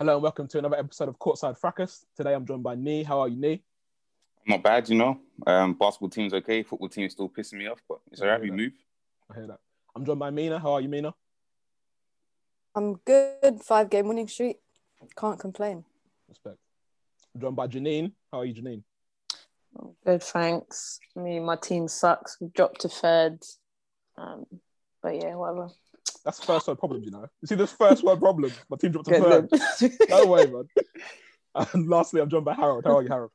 Hello and welcome to another episode of Courtside Fracas. Today I'm joined by Nee. How are you, Nee? Not bad, you know. Um, basketball team's okay. Football team's still pissing me off, but it's alright. We that. move. I hear that. I'm joined by Mina. How are you, Mina? I'm good. Five game winning streak. Can't complain. Respect. I'm joined by Janin. How are you, Janin? Good, thanks. Me, my team sucks. We've dropped to third. Um, but yeah, whatever. That's first world problems, you know. You see this first world problem. My team dropped to Good, third. No way, man. And lastly, I'm joined by Harold. How are you, Harold?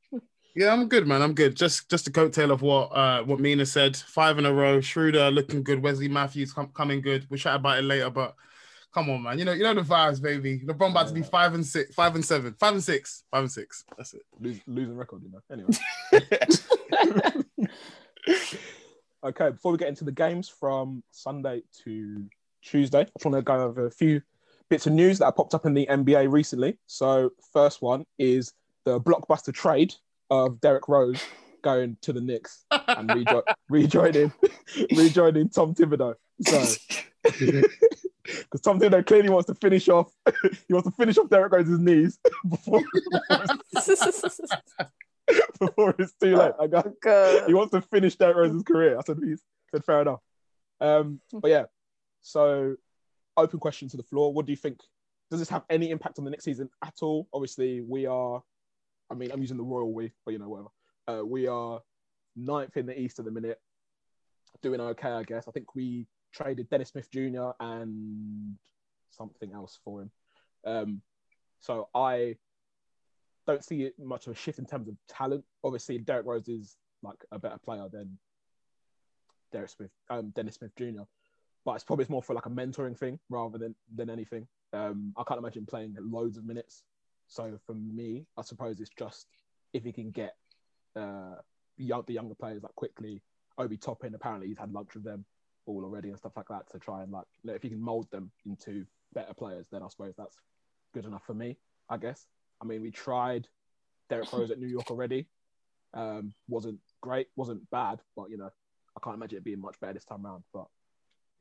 Yeah, I'm good, man. I'm good. Just just a coattail of what uh what Mina said. Five in a row. Schroeder looking good. Wesley Matthews com- coming good. We'll chat about it later, but come on, man. You know, you know the vibes, baby. LeBron about to be five and six, five and seven, five and six, five and six. That's it. Lose, losing record, you know. Anyway. okay, before we get into the games from Sunday to Tuesday, I just want to go over a few bits of news that popped up in the NBA recently. So, first one is the blockbuster trade of Derrick Rose going to the Knicks and rejo- rejoining rejoining Tom Thibodeau. So, because Tom Thibodeau clearly wants to finish off, he wants to finish off Derrick Rose's knees before, before it's too late. I got, God. he wants to finish Derrick Rose's career. I said, he's said fair enough. Um, but yeah, so open question to the floor. What do you think? Does this have any impact on the next season at all? Obviously, we are. I mean, I'm using the royal we, but you know, whatever. Uh, we are ninth in the East at the minute, doing okay, I guess. I think we traded Dennis Smith Jr. and something else for him. Um, so I don't see much of a shift in terms of talent. Obviously, Derrick Rose is like a better player than Derek Smith, um, Dennis Smith Jr. But it's probably more for like a mentoring thing rather than than anything. Um, I can't imagine playing loads of minutes. So for me, I suppose it's just if he can get uh, young, the younger players like Quickley. Obi Toppin, apparently he's had lunch with them all already and stuff like that to try and like if you can mold them into better players, then I suppose that's good enough for me. I guess. I mean, we tried Derrick Rose at New York already. Um, wasn't great, wasn't bad, but you know, I can't imagine it being much better this time around. But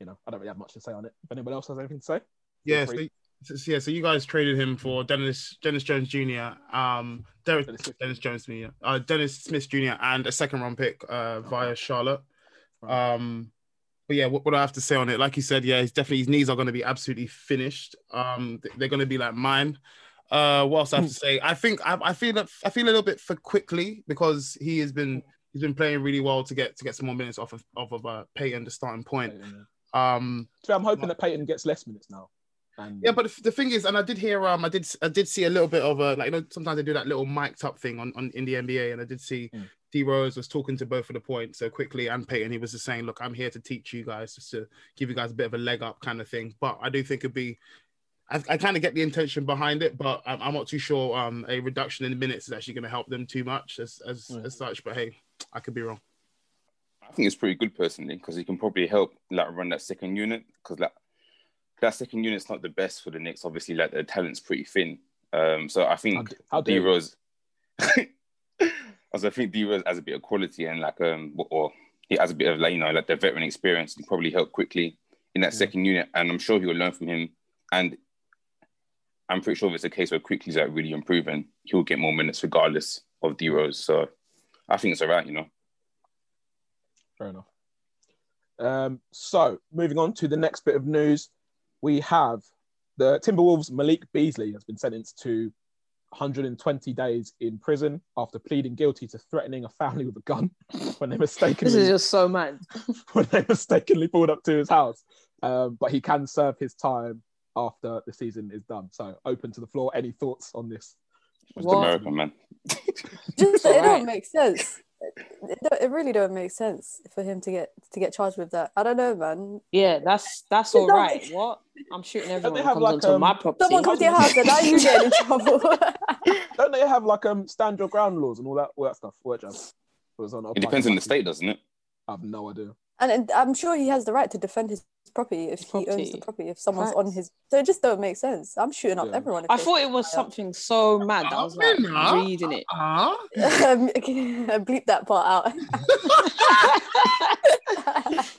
you know, I don't really have much to say on it. If anyone else has anything to say, Yeah, so, so- yeah. So you guys traded him for Dennis Dennis Jones Jr. Um, Derek, Dennis Dennis. Jones Jr. Uh, Dennis Smith Jr. and a second round pick uh, via Charlotte. Right. Um, but yeah, what, what do I have to say on it? Like you said, yeah, he's definitely his knees are going to be absolutely finished. Um, they're going to be like mine. Uh, what else I have to say? I think I, I feel that I feel a little bit for Quickley because he has been he's been playing really well to get to get some more minutes off of off of uh, Payton, the starting point. Payton, yeah. Um, So I'm hoping that Payton gets less minutes now. And yeah, but the, thing is, and I did hear, um, I did, I did see a little bit of a like, you know, sometimes they do that little mic'd up thing on, on in the NBA, and I did see Mm. D Rose was talking to both of the points so Quickley, and Payton, he was just saying, look, I'm here to teach you guys, just to give you guys a bit of a leg up, kind of thing. But I do think it'd be, I, I kind of get the intention behind it, but I'm, I'm not too sure. Um, a reduction in minutes is actually going to help them too much as as, Mm. as such. But hey, I could be wrong. I think it's pretty good personally because he can probably help like run that second unit because like that second unit's not the best for the Knicks. Obviously, like the talent's pretty thin. Um, so I think d- how D. Rose. As I think D Rose has a bit of quality and like um or he has a bit of like you know like the veteran experience. He probably help Quickley in that Yeah. second unit, and I'm sure he will learn from him. And I'm pretty sure if it's a case where Quickley's like really improving, he'll get more minutes regardless of D Rose. So I think it's alright, you know. Fair enough. Um, so moving on to the next bit of news, we have the Timberwolves Malik Beasley has been sentenced to 120 days in prison after pleading guilty to threatening a family with a gun when they mistakenly This is just so mad. when they mistakenly pulled up to his house. Um, but he can serve his time after the season is done. So open to the floor. Any thoughts on this? Just What? America, man. Just it Alright. don't make sense. It, it really don't make sense for him to get to get charged with that. I don't know, man. Yeah, that's that's all right. all don't right. make- What? I'm shooting they everyone who have comes like, onto um, my property. Someone comes to your house and now you get in trouble. Don't they have like um stand your ground laws and all that all that stuff? What jazz? Was on It depends on the state, doesn't it? I have no idea. And, and I'm sure he has the right to defend his property if His he owns the property. If someone's on his, so it just don't make sense. I'm shooting up Yeah. everyone. I thought it was something so mad. that I was like Huh? reading it. Huh? um, bleep that part out.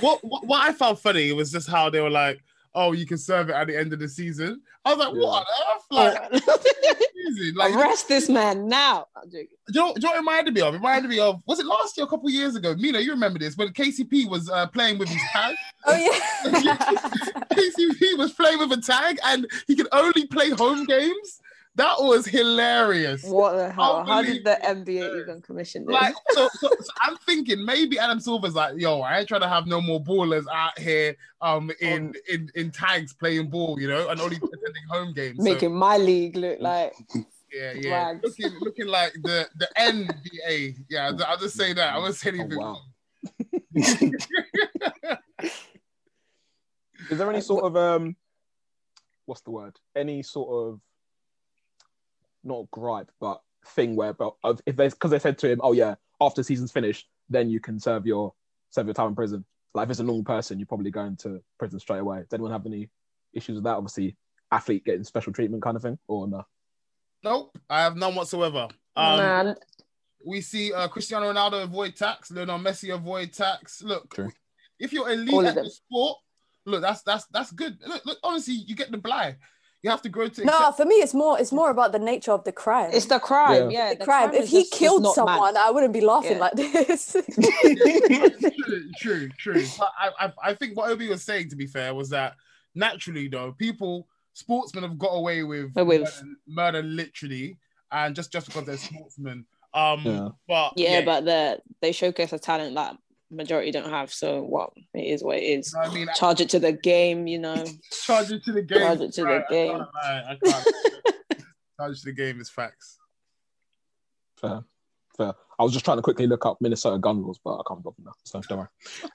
what, what what I found funny was just how they were like, "Oh, you can serve it at the end of the season." I was like, Yeah. "What on earth?" Like, like Arrest this man now. Do you, know, do you know what it reminded me of? It reminded me of was it last year, a couple years ago? Mina, you remember this when KCP was uh, playing with his tag. oh yeah. KCP was playing with a tag, and he could only play home games. That was hilarious. What the hell? How did the Unbelievable. NBA even commission this? Like, so, so, so I'm thinking maybe Adam Silver's like, yo, I ain't trying to have no more ballers out here, um, in in in tags playing ball, you know, and only attending home games. So, Making my league look like yeah, yeah, Wags. looking looking like the the NBA. Yeah, I'll, I'll just say that. I won't say anything. wow. Is there any sort of um, what's the word? Any sort of not gripe, but thing where, but if they because they said to him, "Oh yeah, after season's finished, then you can serve your serve your time in prison." Like if it's a normal person, you're probably going to prison straight away. Does anyone have any issues with that? Obviously, athlete getting special treatment kind of thing, or no? Nope, I have none whatsoever. Um, man. we see uh, Cristiano Ronaldo avoid tax, Lionel Messi avoid tax. Look, True. if you're elite All of at the sport, look, that's that's that's good. Look, look, honestly, you get the blind. You have to grow to No, accept- for me, it's more. It's more about the nature of the crime. It's the crime, Yeah. yeah. the crime. If he just- killed not mad. someone, I wouldn't be laughing Yeah. like this. true, true, true. But I, I, I think what Obi was saying, to be fair, was that naturally, though, people, sportsmen have got away with, With- Murder, murder literally, and just just because they're sportsmen. Um, Yeah. but yeah, but the they showcase a talent that majority don't have. So what it is what it is. you know what I mean, Charge it to the game, you know. charge it to the game. Charge it to the Right, I game. can't I can't. charge to the game is facts. Fair, fair. I was just trying to quickly look up Minnesota gun laws, but I can't bother now, so don't worry.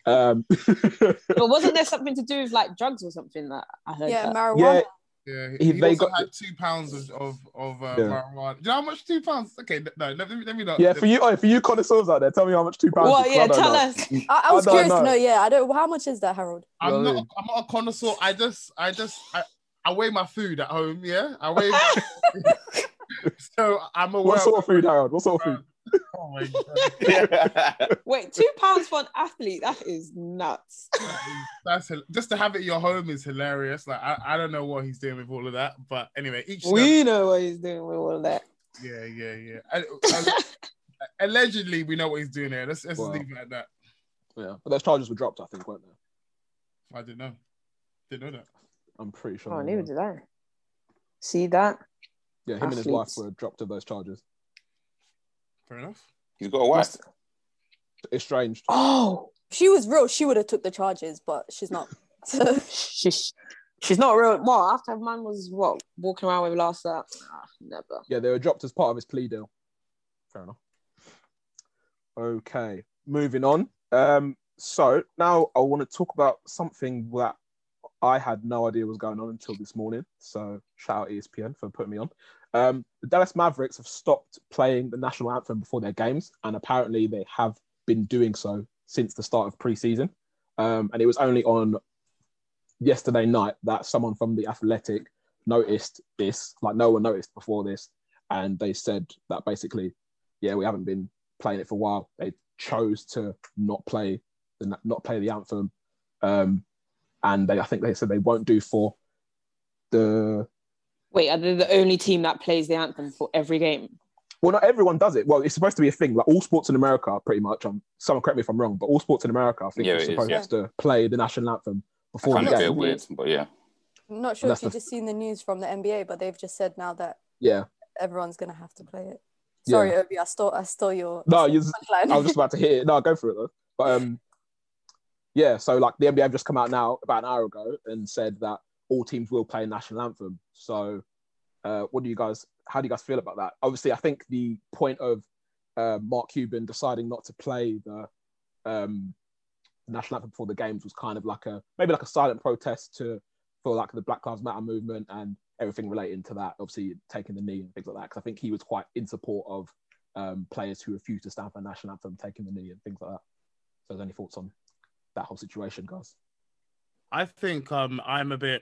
Um, But wasn't there something to do with like drugs or something that I heard? yeah, that? marijuana. Yeah, He- he, they also got- had two pounds of of, of uh, Yeah. marijuana. Do you know how much two pounds? Okay, no, let me let me know. yeah, for you, oh, for you connoisseurs out there, tell me how much two pounds. What? is, 'cause Yeah, tell know. us. I, I was I curious know. to know. Yeah, I don't. How much is that, Harold? I'm You know what I not. mean? I'm not a connoisseur. I just, I just, I, I weigh my food at home. Yeah, I weigh. So I'm aware. What sort of food, Harold? What sort of food? Oh my god, Wait, two pounds for an athlete? That is nuts. that's hil- just to have it at your home is hilarious. Like I, I don't know what he's doing with all of that, but anyway, each. to We know what he's doing with all of that. yeah, yeah, yeah. And- and- allegedly, we know what he's doing there. Let's, let's Wow. leave it at that. Yeah, but those charges were dropped, I think, weren't they? I didn't know. Didn't know that. I'm pretty sure. Oh, they neither were. did I. See that? Yeah, him and his wife were dropped of those charges. Fair enough. He's got a wife. Estranged. Oh, she was real, she would have took the charges, but she's not. So, she's she's not real. Well, after man was what walking around with last that. Nah, never. Yeah, they were dropped as part of his plea deal. Fair enough. Okay, moving on. Um, so now I want to talk about something that I had no idea was going on until this morning. So shout out ESPN for putting me on. Um, the Dallas Mavericks have stopped playing the national anthem before their games, and apparently they have been doing so since the start of preseason. Um, and it was only on yesterday night that someone from the Athletic noticed this. Like no one noticed before this, and they said that basically, yeah, we haven't been playing it for a while. They chose to not play the not play the anthem, um, and they I think they said they won't do for the Wait, are they the only team that plays the anthem for every game? Well, not everyone does it. Well, it's supposed to be a thing. Like all sports in America, pretty much. Um, someone correct me if I'm wrong, but all sports in America, I think, Yeah, are it is, supposed yeah. to play the national anthem before find the it a bit game. weird, but yeah. I'm not sure if you've the- just seen the news from the NBA, but they've just said now that Yeah. everyone's gonna have to play it. Yeah. Sorry, Obi, I stole I stole your No, I stole you- your punchline. I was just about to hit it. No, go for it though. But um, yeah. So like the NBA have just come out now about an hour ago and said that all teams will play a national anthem. So, uh, what do you guys? How do you guys feel about that? Obviously, I think the point of uh, Mark Cuban deciding not to play the um, national anthem before the games was kind of like a maybe like a silent protest to for like the Black Lives Matter movement and everything relating to that. Obviously, taking the knee and things like that. Because I think he was quite in support of um, players who refuse to stand for national anthem taking the knee and things like that. So, any thoughts on that whole situation, guys? I think um, I'm a bit.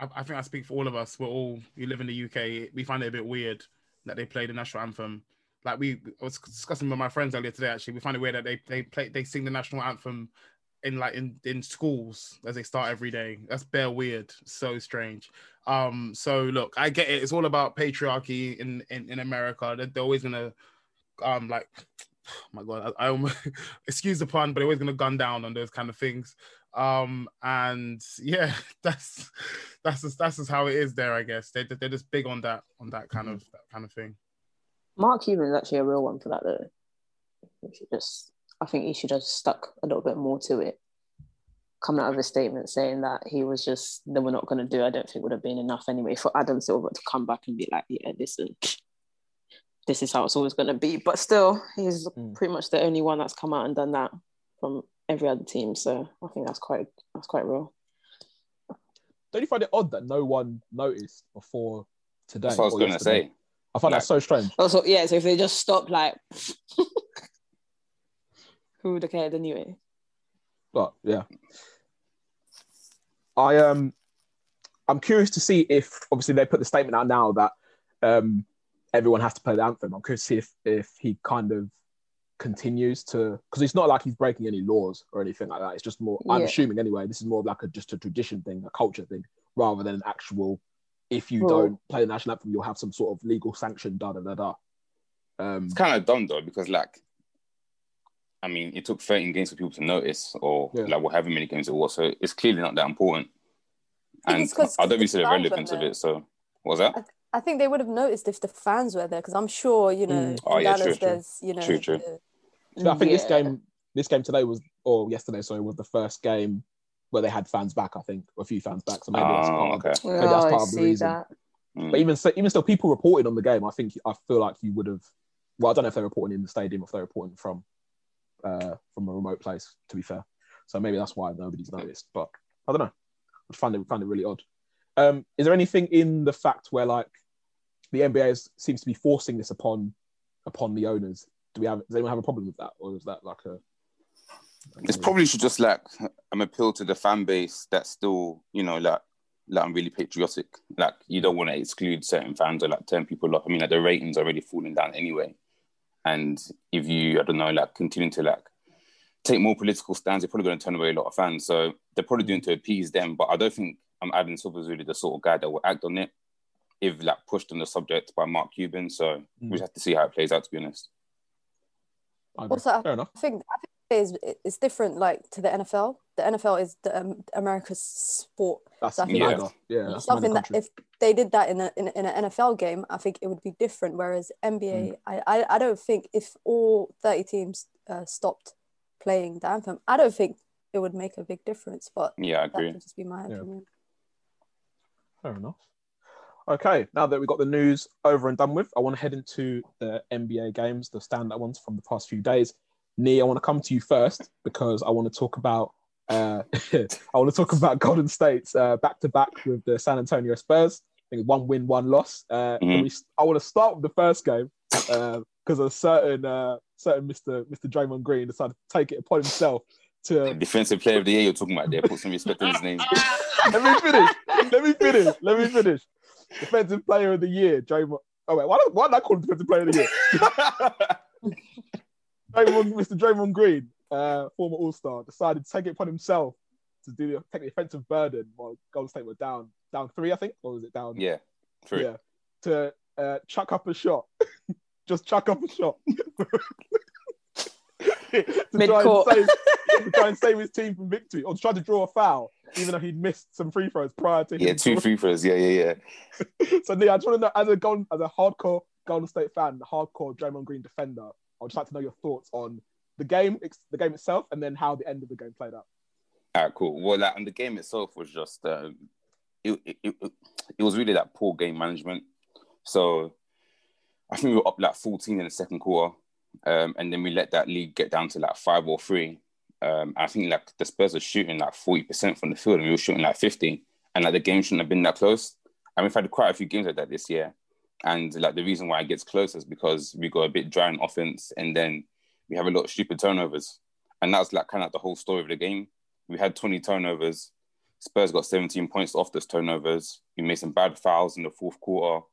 I, I think I speak for all of us. We're all you live in the UK. We find it a bit weird that they play the national anthem. Like we I was discussing with my friends earlier today. Actually, we find it weird that they they play they sing the national anthem in like in in schools as they start every day. That's bare weird. So strange. Um. So look, I get it. It's all about patriarchy in in, in America. They're, they're always gonna um like. my god, I, I almost excuse the pun, but they're always gonna gun down on those kind of things um and yeah that's that's just that's just how it is there i guess they, they're just big on that on that kind of that kind of thing Mark Cuban is actually a real one for that though. He just I think he should have stuck a little bit more to it. Coming out of a statement saying that he was just then we're not gonna do, I don't think would have been enough anyway for Adam Silver to come back and be like, Yeah, listen, this is how it's always gonna be. But still, he's Mm. pretty much the only one that's come out and done that from every other team. So I think that's quite that's quite real. Don't you find it odd that no one noticed before today? That's what I was going to say. I find that so strange. Also, yeah, so if they just stop like who would have cared anyway? But yeah, I um, I'm curious to see if obviously they put the statement out now that um, everyone has to play the anthem. I'm curious to see if if he kind of continues to because it's not like he's breaking any laws or anything like that. It's just more. I'm assuming anyway. This is more of like a just a tradition thing, a culture thing, rather than an actual. If you Well- don't play the national anthem, you'll have some sort of legal sanction. Da da da da. Um, It's kind of dumb though because like, I mean, it took 13 games for people to notice, or Yeah. like however many games it was. So it's clearly not that important. And I don't really 'cause see the the relevance of it. So what was that? I think they would have noticed if the fans were there because I'm sure you know Mm. Oh, yeah, Dallas true, true. there's you know True, true. the- So I think this game, this game today was, or yesterday, sorry, was the first game where they had fans back. I think or a few fans back. So maybe that's Oh, part of okay. Maybe that's Oh, part I of the reason. that. Mm. But even so, even still, people reported on the game. I think I feel like you would have. Well, I don't know if they're reporting in the stadium or if they're reporting from uh, from a remote place. To be fair, so maybe that's why nobody's noticed. But I don't know. I find it find it really odd. Um, is there anything in the fact where like the NBA is, seems to be forcing this upon upon the owners? Do we have? Does anyone have a problem with that, or is that like a? It's probably should just like um, appeal to the fan base that's still, you know, like like I'm really patriotic. Like you don't want to exclude certain fans or like turn people off. I mean, like the ratings are already falling down anyway. And if you, I don't know, like continue to like take more political stands, you're probably going to turn away a lot of fans. So they're probably doing to appease them. But I don't think um, Adam Silver's really the sort of guy that will act on it if like pushed on the subject by Mark Cuban. So we just have to see how it plays out. To be honest. I agree. Also, I- Fair enough. I think I think it's, it's different like to the NFL. The NFL is the um, America's sport. That's So I think Yeah. mega. Yeah, that's Something that if they did that in a in, in an NFL game, I think it would be different. Whereas NBA, Mm. I, I I don't think if all thirty teams uh, stopped playing the anthem, I don't think it would make a big difference. But Yeah, I that agree. just be my Yeah. opinion. Fair enough. Okay, now that we've got the news over and done with, I want to head into the NBA games, the standout ones from the past few days. Nee, I want to come to you first because I want to talk about uh, I want to talk about Golden State's back to back with the San Antonio Spurs. I think one win, one loss. Uh, Mhm. we- I want to start with the first game because a certain uh, certain Mr. Mr. Draymond Green decided to take it upon himself to Defensive player of the year you're talking about there. Put some respect on his name. let me finish. Let me finish. Let me finish. Defensive player of the year, Draymond. Oh wait, why don't why did I call him defensive player of the year? Draymond, Mr. Draymond Green, uh, former All Star, decided to take it upon himself to do the, take the offensive burden while Golden State were down down three, I think, or was it down? yeah. True. Yeah, to uh, chuck up a shot just chuck up a shot. to, try and save, to try and save his team from victory, or to try to draw a foul, even though he'd missed some free throws prior to him. Yeah, two free throws. Yeah, yeah, yeah. So Nia, I just want to know, as a Golden, as a hardcore Golden State fan, hardcore Draymond Green defender, I'd just like to know your thoughts on the game, the game itself, and then how the end of the game played out. All right, cool. Well, like, and the game itself was just um, it, it, it, it was really that poor game management. So I think we were up like 14 in the second quarter, um, and then we let that lead get down to like five or three. Um, I think like the Spurs are shooting like 40% from the field, and we were shooting like 50, and like the game shouldn't have been that close. And we've had quite a few games like that this year. And like the reason why it gets close is because we go a bit dry in offense, and then we have a lot of stupid turnovers. And that's like kind of the whole story of the game. We had 20 turnovers. Spurs got 17 points off those turnovers. We made some bad fouls in the fourth quarter.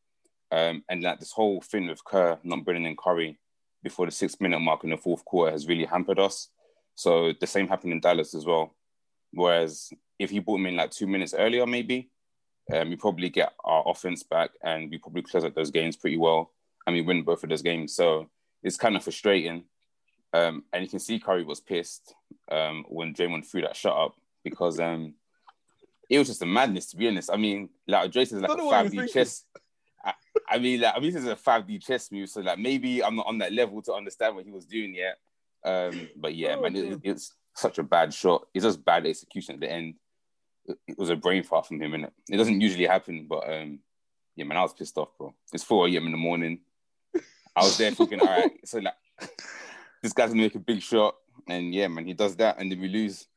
Um, and like this whole thing with Kerr not bringing in Curry before the six minute mark in the fourth quarter has really hampered us. So the same happened in Dallas as well. Whereas if he brought him in like two minutes earlier, maybe, um, we probably get our offense back and we probably close out those games pretty well and we win both of those games. So it's kind of frustrating. Um, and you can see Curry was pissed um, when Draymond threw that shot up because um, it was just a madness, to be honest. I mean, like Drace is like a know what he was 5D chess. I, I mean, like, I mean, this is a 5D chess move, so like maybe I'm not on that level to understand what he was doing yet. Um, but yeah, Oh, man, it, it's such a bad shot. It's just bad execution at the end. It, it was a brain fart from him, and it doesn't usually happen. But um, yeah, man, I was pissed off, bro. It's 4 a.m. in the morning. I was there thinking, all right, so like this guy's gonna make a big shot, and yeah, man, he does that, and then we lose.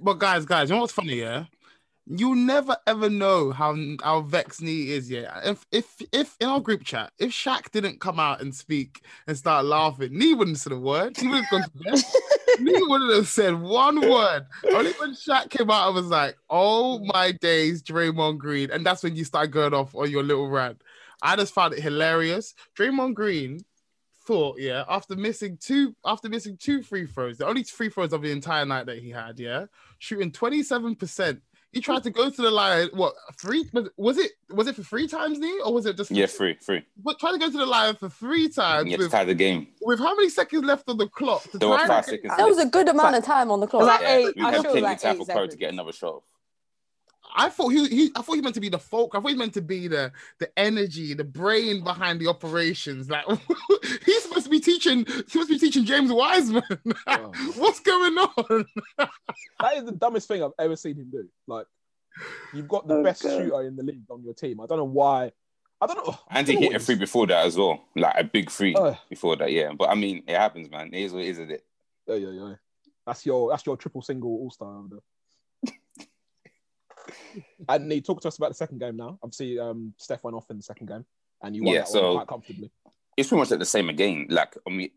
But guys, guys, you know what's funny? Yeah, you never ever know how how vexed Nee is. Yeah, if if if in our group chat, if Shaq didn't come out and speak and start laughing, Nee wouldn't have said a word. He would have gone to bed. Nee wouldn't have said one word. Only when Shaq came out, I was like, "Oh my days, Draymond Green," and that's when you start going off on your little rant. I just found it hilarious. Draymond Green thought, yeah, after missing two, after missing two free throws, the only free throws of the entire night that he had, yeah, shooting twenty seven percent. He tried to go to the line. What three? Was was it? Was it for three times, Nee, or was it just? Yeah, free, free. But trying to go to the line for three times Yeah, to with, tie the game. with how many seconds left on the clock? There were five seconds. That was a good amount of time on the clock. Like Yeah, eight- we I had thought it was like of time eight for Curry to get another shot. I thought he, he I thought he meant to be the folk. I thought he meant to be the the energy, the brain behind the operations. Like he's supposed to be teaching. He supposed to be teaching James Wiseman. Oh. What's going on? That is the dumbest thing I've ever seen him do. Like, you've got the Oh, best shooter in the league on your team. I don't know why. I don't know. I And don't he know hit a what free before that as well, like a big free Ugh. before that. Yeah, but I mean, it happens, man. It is what it is, isn't it? Yeah, yeah, yeah. That's your that's your triple single all star over there. And Lee, talk to us about the second game now. Obviously, um, Steph went off in the second game, and you won Yeah, so- quite comfortably. It's pretty much like the same again. Like I mean,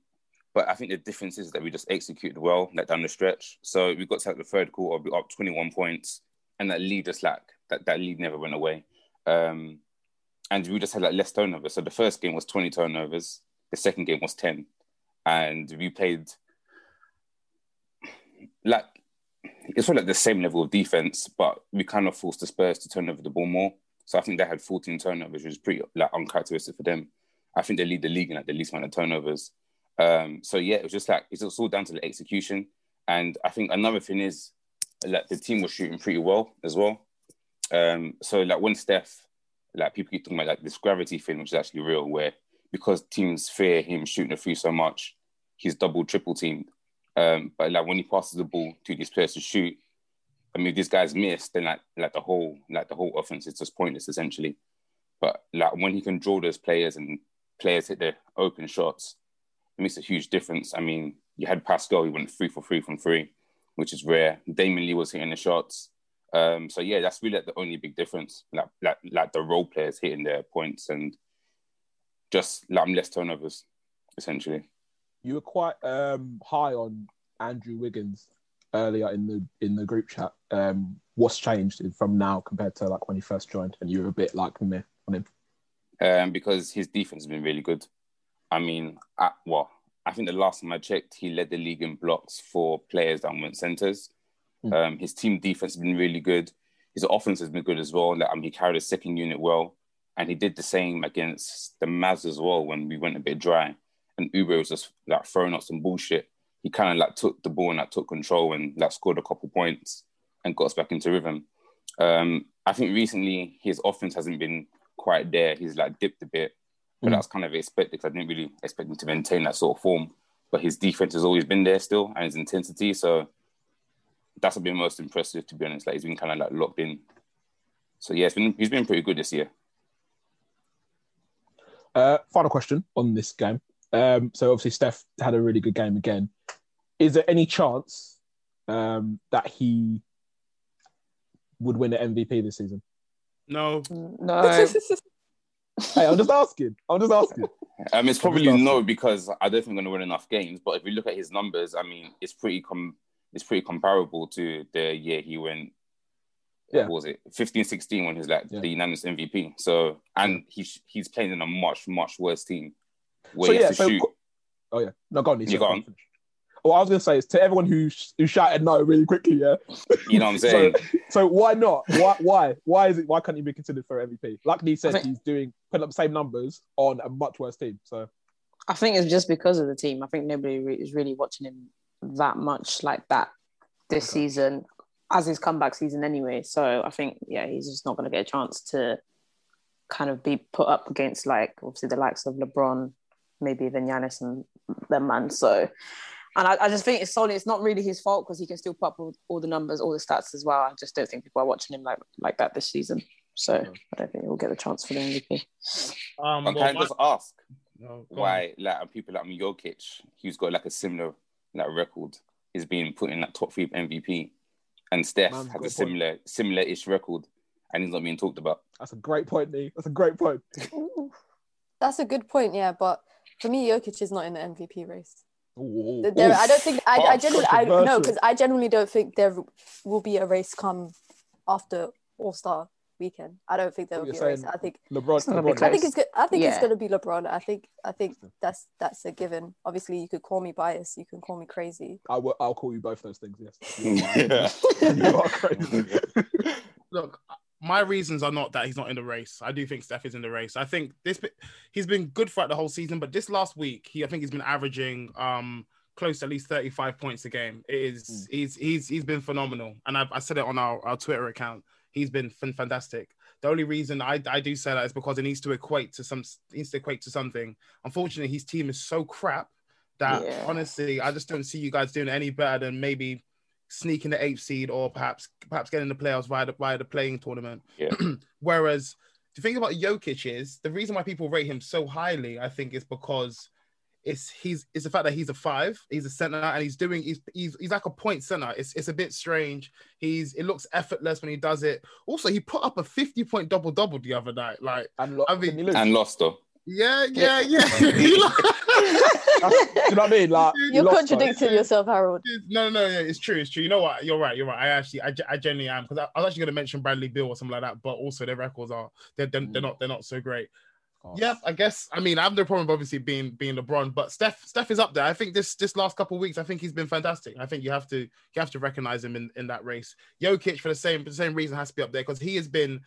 but I think the difference is that we just executed well, like down the stretch. So we got to like the third quarter, we up 21 points, and that lead just like that that lead never went away. Um, and we just had like less turnovers. So the first game was 20 turnovers, the second game was 10, and we played like it's all like the same level of defense, but we kind of forced the Spurs to turn over the ball more. So I think they had 14 turnovers, which is pretty like uncharacteristic for them. I think they lead the league in like the least amount of turnovers. Um, so yeah, it was just like it's all down to the execution. And I think another thing is like the team was shooting pretty well as well. Um, so like when Steph, like people keep talking about like this gravity thing, which is actually real, where because teams fear him shooting the free so much, he's double, triple teamed. Um, but like when he passes the ball to these players to shoot, I mean, if these guys miss, then like like the whole like the whole offense is just pointless essentially. But like when he can draw those players and players hit their open shots, it makes a huge difference. I mean, you had Paschall, he went three for three from three, which is rare. Damion Lee was hitting the shots. Um, so yeah, that's really like the only big difference. Like like like the role players hitting their points and just like less turnovers, essentially. You were quite um, high on Andrew Wiggins earlier in the in the group chat. Um, what's changed from now compared to like when he first joined, and you were a bit like me on him. um, because his defense has been really good. I mean, I, well, I think the last time I checked, he led the league in blocks for players that went centers. Mm. Um, his team defense has been really good. His offense has been good as well. Like, I mean, he carried a second unit well. and he did the same against the Mavs as well when we went a bit dry, and Oubre was just like throwing up some bullshit. He kind of like took the ball and like took control and like scored a couple points and got us back into rhythm. Um, I think recently his offense hasn't been quite there. He's like dipped a bit, but Mm. that's kind of expected because I didn't really expect him to maintain that sort of form. But his defense has always been there still, and his intensity. So that's been most impressive, to be honest. Like he's been kind of like locked in. So yeah, it's been he's been pretty good this year. Uh, final question on this game. Um, so obviously Steph had a really good game again. Is there any chance um, that he would win the MVP this season? No, No, Hey, I'm just asking. I'm just asking. Um, it's probably no because I don't think we're going to win enough games. But if you look at his numbers, I mean, it's pretty com- it's pretty comparable to the year he went. Yeah. What was it 15, 16 when he was like Yeah. the unanimous MVP? So and he's he's playing in a much much worse team where So he has yeah, to so shoot. oh yeah, no, go on. Lisa, You go on. finish. What I was gonna say is to everyone who who shouted no really quickly, yeah. You know what I'm saying? So why not? Why why why is it? Why can't he be considered for MVP? Like Lee said, think- he's doing putting up the same numbers on a much worse team. So I think it's just because of the team. I think nobody re- is really watching him that much like that this Okay. season, as his comeback season anyway. So I think yeah, he's just not going to get a chance to kind of be put up against like obviously the likes of LeBron, maybe even Giannis and them man. So. And I, I just think it's solely, it's not really his fault because he can still put up all, all the numbers, all the stats as well. I just don't think people are watching him like like that this season. So I don't think he'll get the chance for the MVP. um, But well, can I my- just ask no, go on. why like people like Jokic, who's got like a similar like record, is being put in that top three MVP, and Steph Man's a a point. similar similar-ish record, and he's not being talked about. that's a great point, Lee. That's a great point. That's a good point, yeah. But for me, Jokic is not in the MVP race. Ooh. There, I don't think I, I harsh. genuinely I no because I genuinely don't think there will be a race come after All Star weekend. I don't think there will You're be a race. I think LeBron. It's not gonna be LeBron I think it's good. I think it's gonna be LeBron. I think I think that's that's a given. Obviously, you could call me biased. You can call me crazy. I will, I'll call you both those things. Yes. You are, you are crazy. look, my reasons are not that he's not in the race. I do think Steph is in the race. I think this he's been good throughout the whole season, but this last week, he I think he's been averaging um close to at least 35 points a game. It is he's he's he's been phenomenal. And I, I said it on our, our Twitter account. He's been fan- fantastic. The only reason I, I do say that is because it needs to equate to some needs to equate to something. Unfortunately, his team is so crap that Yeah. honestly, I just don't see you guys doing any better than maybe sneaking the eighth seed or perhaps perhaps getting the playoffs via the via the play-in tournament. Yeah. Whereas the thing about Jokic is the reason why people rate him so highly, I think, is because it's he's it's the fact that he's a five, he's a center, and he's doing he's he's, he's like a point center. It's it's a bit strange. He's it looks effortless when he does it. Also, he put up a 50 point double double the other night. Like, And lo- I mean- didn't he lose? and lost though. yeah, yeah, yeah. That's- do you know what I mean? Like you're lost, contradicting though. yourself, Harold. No, no, no, yeah, it's true. It's true. You know what? You're right. You're right. I actually, I, I genuinely am because I, I was actually going to mention Bradley Beal or something like that, but also their records are they're they're, they're not they're not so great. Oh. Yeah, I guess. I mean, I have no problem obviously being being LeBron, but Steph Steph is up there. I think this this last couple of weeks, I think he's been fantastic. I think you have to you have to recognize him in, in that race. Jokic for the same for the same reason has to be up there because he has been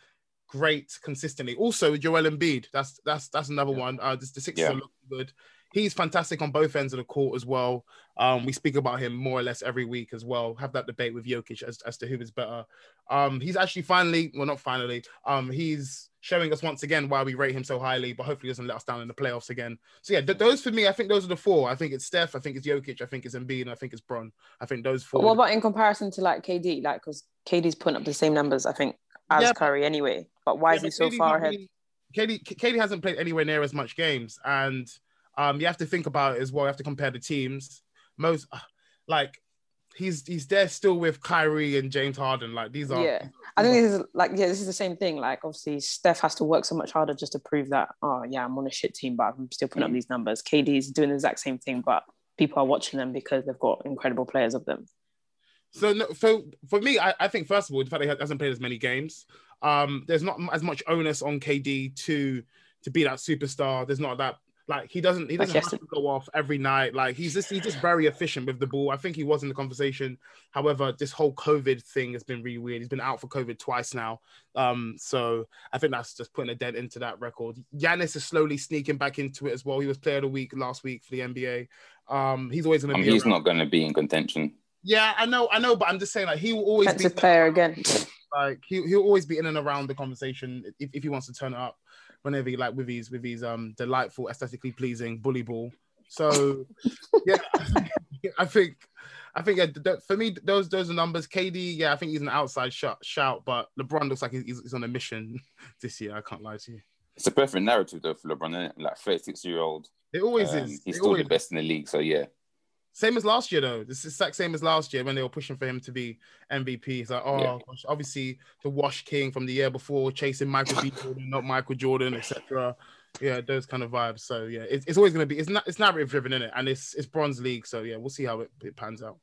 great consistently. Also, Joel Embiid, that's that's that's another one. Uh, this, the Sixers Yeah. are looking good. He's fantastic on both ends of the court as well. Um, we speak about him more or less every week as well. Have that debate with Jokic as, as to who is better. Um, he's actually finally, well, not finally, um, he's showing us once again why we rate him so highly, but hopefully doesn't let us down in the playoffs again. So yeah, th- those for me, I think those are the four. I think it's Steph, I think it's Jokic, I think it's Embiid, and I think it's Bron. I think those four. But what about in comparison to like KD? Like, because KD's putting up the same numbers, I think, as Yeah. Curry anyway. But why Yeah, is he so far ahead? really- KD, KD hasn't played anywhere near as much games, and um, you have to think about it as well. You have to compare the teams. Most uh, like he's he's there still with Kyrie and James Harden. Like these are Yeah. I think this is like, yeah, this is the same thing. Like, obviously, Steph has to work so much harder just to prove that, oh, yeah, I'm on a shit team, but I'm still putting Mm. up these numbers. KD is doing the exact same thing, but people are watching them because they've got incredible players of them. So, no, so for me, I, I think first of all, the fact that he hasn't played as many games, um, there's not as much onus on KD to to be that superstar. There's not that Like he doesn't he doesn't have yesterday. to go off every night. Like he's just he's just very efficient with the ball. I think he was in the conversation. However, this whole COVID thing has been really weird. He's been out for COVID twice now. Um, so I think that's just putting a dent into that record. Giannis is slowly sneaking back into it as well. He was player of the week last week for the NBA. Um, he's always going I to mean, be. he's around. not going to be in contention. Yeah, I know, I know, but I'm just saying like he will always Defensive be player again. like he he'll always be in and around the conversation if, if he wants to turn it up whenever he like with his with his um delightful aesthetically pleasing bully ball so yeah i think i think yeah, for me those those are numbers kd yeah i think he's an outside shot shout but lebron looks like he's, he's on a mission this year i can't lie to you It's a perfect narrative though for LeBron, isn't it? Like 36 year old. it always Um, is He's It still the best in the league. So yeah. Same as last year, though. This is exact same as last year when they were pushing for him to be MVP. It's like, oh, Yeah. gosh, obviously the Wash King from the year before, chasing Michael B. Jordan, not Michael Jordan, etc. Yeah, those kind of vibes. So yeah, it's, it's always going to be it's not it's narrative driven in it, and it's it's bronze league. So yeah, we'll see how it, it pans out.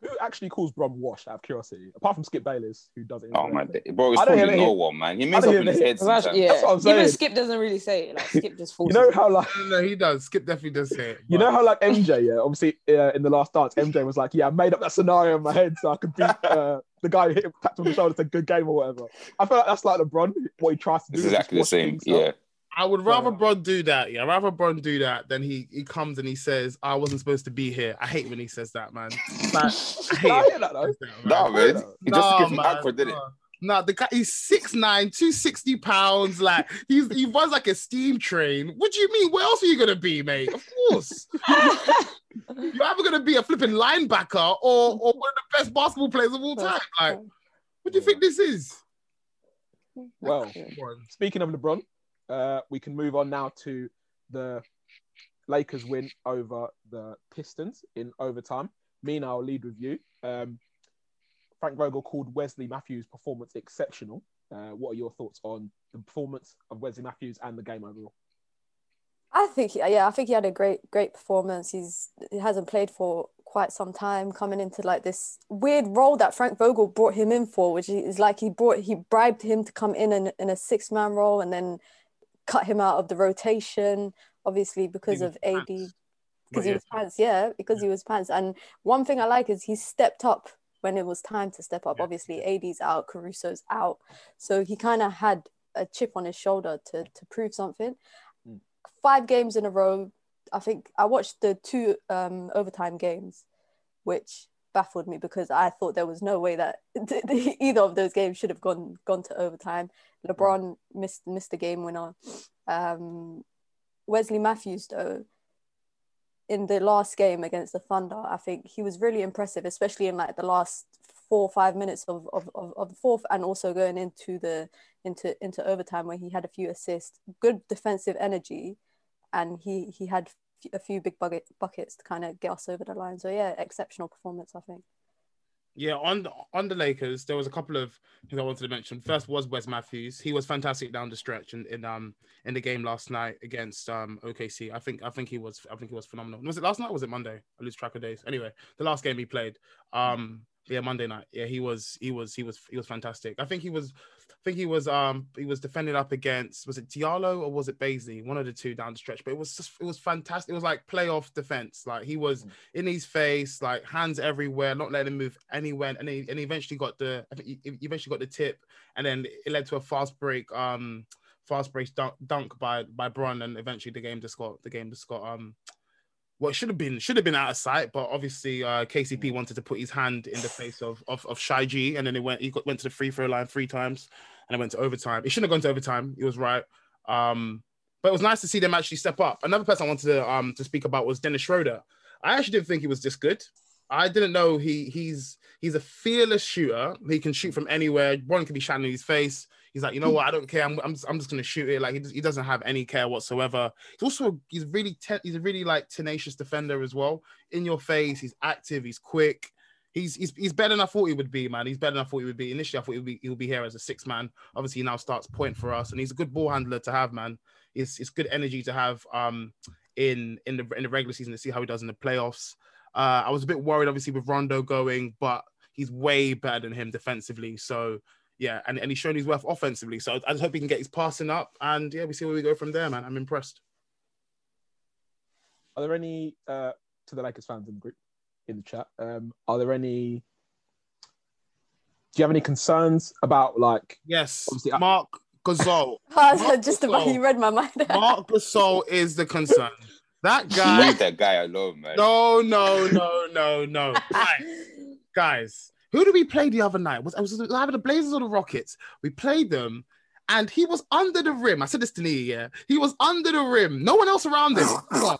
Who actually calls Bron wash out of curiosity? Apart from Skip Bayless, who does it. Oh my day. Bro, it's I don't probably hear no one, man. He I makes don't up in his the- head Well, yeah, That's what I'm even. Skip doesn't really say it. Like Skip just falls. You know how like No, no, he does. Skip definitely does say it. you know how like MJ, yeah, obviously uh, in the last dance, MJ was like, yeah, I made up that scenario in my head so I could beat uh, the guy who hit him, tapped him on the shoulder, said good game or whatever. I feel like that's like LeBron, what he tries to do. It's is exactly the same. Yeah. I would rather Yeah. Bron do that. Yeah, I'd rather Bron do that than he he comes and he says, "I wasn't supposed to be here." I hate when he says that, man. Like, I hate I it. hear that though. Nah, man. He just Nah, gets man, awkward, didn't it? nah. Nah, the guy he's 6'9, 260 pounds. Like he's he runs like a steam train. What do you mean? Where else are you gonna be, mate? Of course. You're either gonna be a flipping linebacker or, or one of the best basketball players of all time. Like, what do you think this is? Well, speaking of LeBron, uh, we can move on now to the Lakers win over the Pistons in overtime. Mina, I'll lead with you. Um, Frank Vogel called Wesley Matthews' performance exceptional. Uh, what are your thoughts on the performance of Wesley Matthews and the game overall? I think yeah, I think he had a great great performance. He's he hasn't played for quite some time, coming into like this weird role that Frank Vogel brought him in for, which is like he brought he bribed him to come in in, in a six man role and then cut him out of the rotation, obviously because of AD. Because he was pants, yeah, because he was pants. And one thing I like is he stepped up when it was time to step up. Yeah. Obviously, AD's out, Caruso's out, so he kind of had a chip on his shoulder to to prove something. Mm. Five games in a row. I think I watched the two um, overtime games, which baffled me because I thought there was no way that either of those games should have gone gone to overtime. LeBron missed missed the game winner. Um, Wesley Matthews though, in the last game against the Thunder, I think he was really impressive, especially in like the last four or five minutes of, of, of, of the fourth and also going into the into into overtime where he had a few assists, good defensive energy, and he he had a few big bucket buckets to kind of get us over the line. So yeah, exceptional performance, I think. Yeah, on the, on the Lakers, there was a couple of things I wanted to mention. First was Wes Matthews. He was fantastic down the stretch in, in um in the game last night against um OKC. I think I think he was I think he was phenomenal. Was it last night? Was it Monday? I lose track of days. Anyway, the last game he played, um yeah Monday night. Yeah, he was he was he was he was fantastic. I think he was think he was um he was defended up against was it Diallo or was it Bazley? One of the two down the stretch. But it was just it was fantastic. It was like playoff defense. Like he was in his face, like hands everywhere, not letting him move anywhere. And he, and he eventually got the, I think he he eventually got the tip, and then it led to a fast break, um, fast break dunk, dunk by by Bron, and eventually the game just got the game just got um, what should have been should have been out of sight, but obviously uh, KCP wanted to put his hand in the face of of, of Shai G, and then it went he got, went to the free throw line three times, and it went to overtime. It shouldn't have gone to overtime. He was right. Um, but it was nice to see them actually step up. Another person I wanted to um to speak about was Dennis Schroeder. I actually didn't think he was this good. I didn't know he he's he's a fearless shooter. He can shoot from anywhere. One can be shining in his face. He's like, you know what? I don't care. I'm I'm just, I'm just gonna shoot it. Like he, he doesn't have any care whatsoever. He's also he's really te- he's a really like tenacious defender as well. In your face. He's active. He's quick. He's, he's he's better than I thought he would be, man. He's better than I thought he would be. Initially, I thought he would be he would be here as a six man. Obviously, he now starts point for us, and he's a good ball handler to have, man. It's it's good energy to have um in in the in the regular season to see how he does in the playoffs. Uh, I was a bit worried, obviously, with Rondo going, but he's way better than him defensively. So yeah, and, and he's shown his worth offensively. So I just hope he can get his passing up, and yeah, we see where we go from there, man. I'm impressed. are there any uh, to the Lakers fans in the group in the chat? Um, are there any? Do you have any concerns about like? Yes, Obviously, I- Marc Gasol. just about you read my mind. Marc Gasol is the concern. That guy. Leave that guy alone, man. No, no, no, no, no. Guys, guys, who did we play the other night? Was I was either the Blazers or the Rockets? We played them, and he was under the rim. I said this to Lee, yeah. He was under the rim. No one else around him.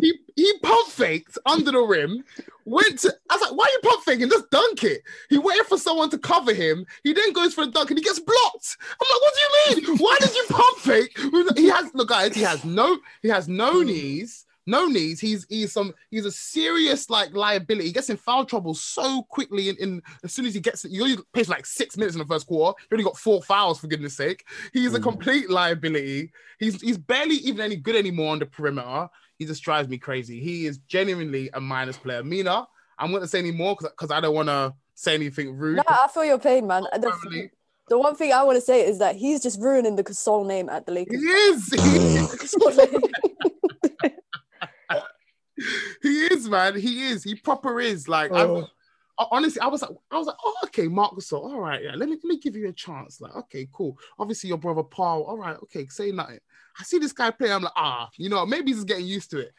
he he pump faked under the rim. Went to. I was like, why are you pump faking? Just dunk it. He waited for someone to cover him. He then goes for a dunk and he gets blocked. I'm like, what do you mean? Why did you pump fake? He has look, guys. He has no. He has no knees. No knees. He's he's some. He's a serious like liability. He gets in foul trouble so quickly. In, in as soon as he gets, he only plays like six minutes in the first quarter. He only got four fouls for goodness sake. He's a mm. complete liability. He's he's barely even any good anymore on the perimeter. He just drives me crazy. He is genuinely a minus player. Mina, I'm not going to say any more because I don't want to say anything rude. No, I feel your pain, man. The, Family. the one thing I want to say is that he's just ruining the Gasol name at the He Lakers. is. He is. He is, man. He is. He proper is. Like, Oh. I- honestly, I was like, I was like, oh, okay, Marc Gasol. All right, yeah. Let me let me give you a chance. Like, okay, cool. Obviously, your brother Paul. All right, okay, say nothing. I see this guy play. I'm like, ah, you know, maybe he's getting used to it.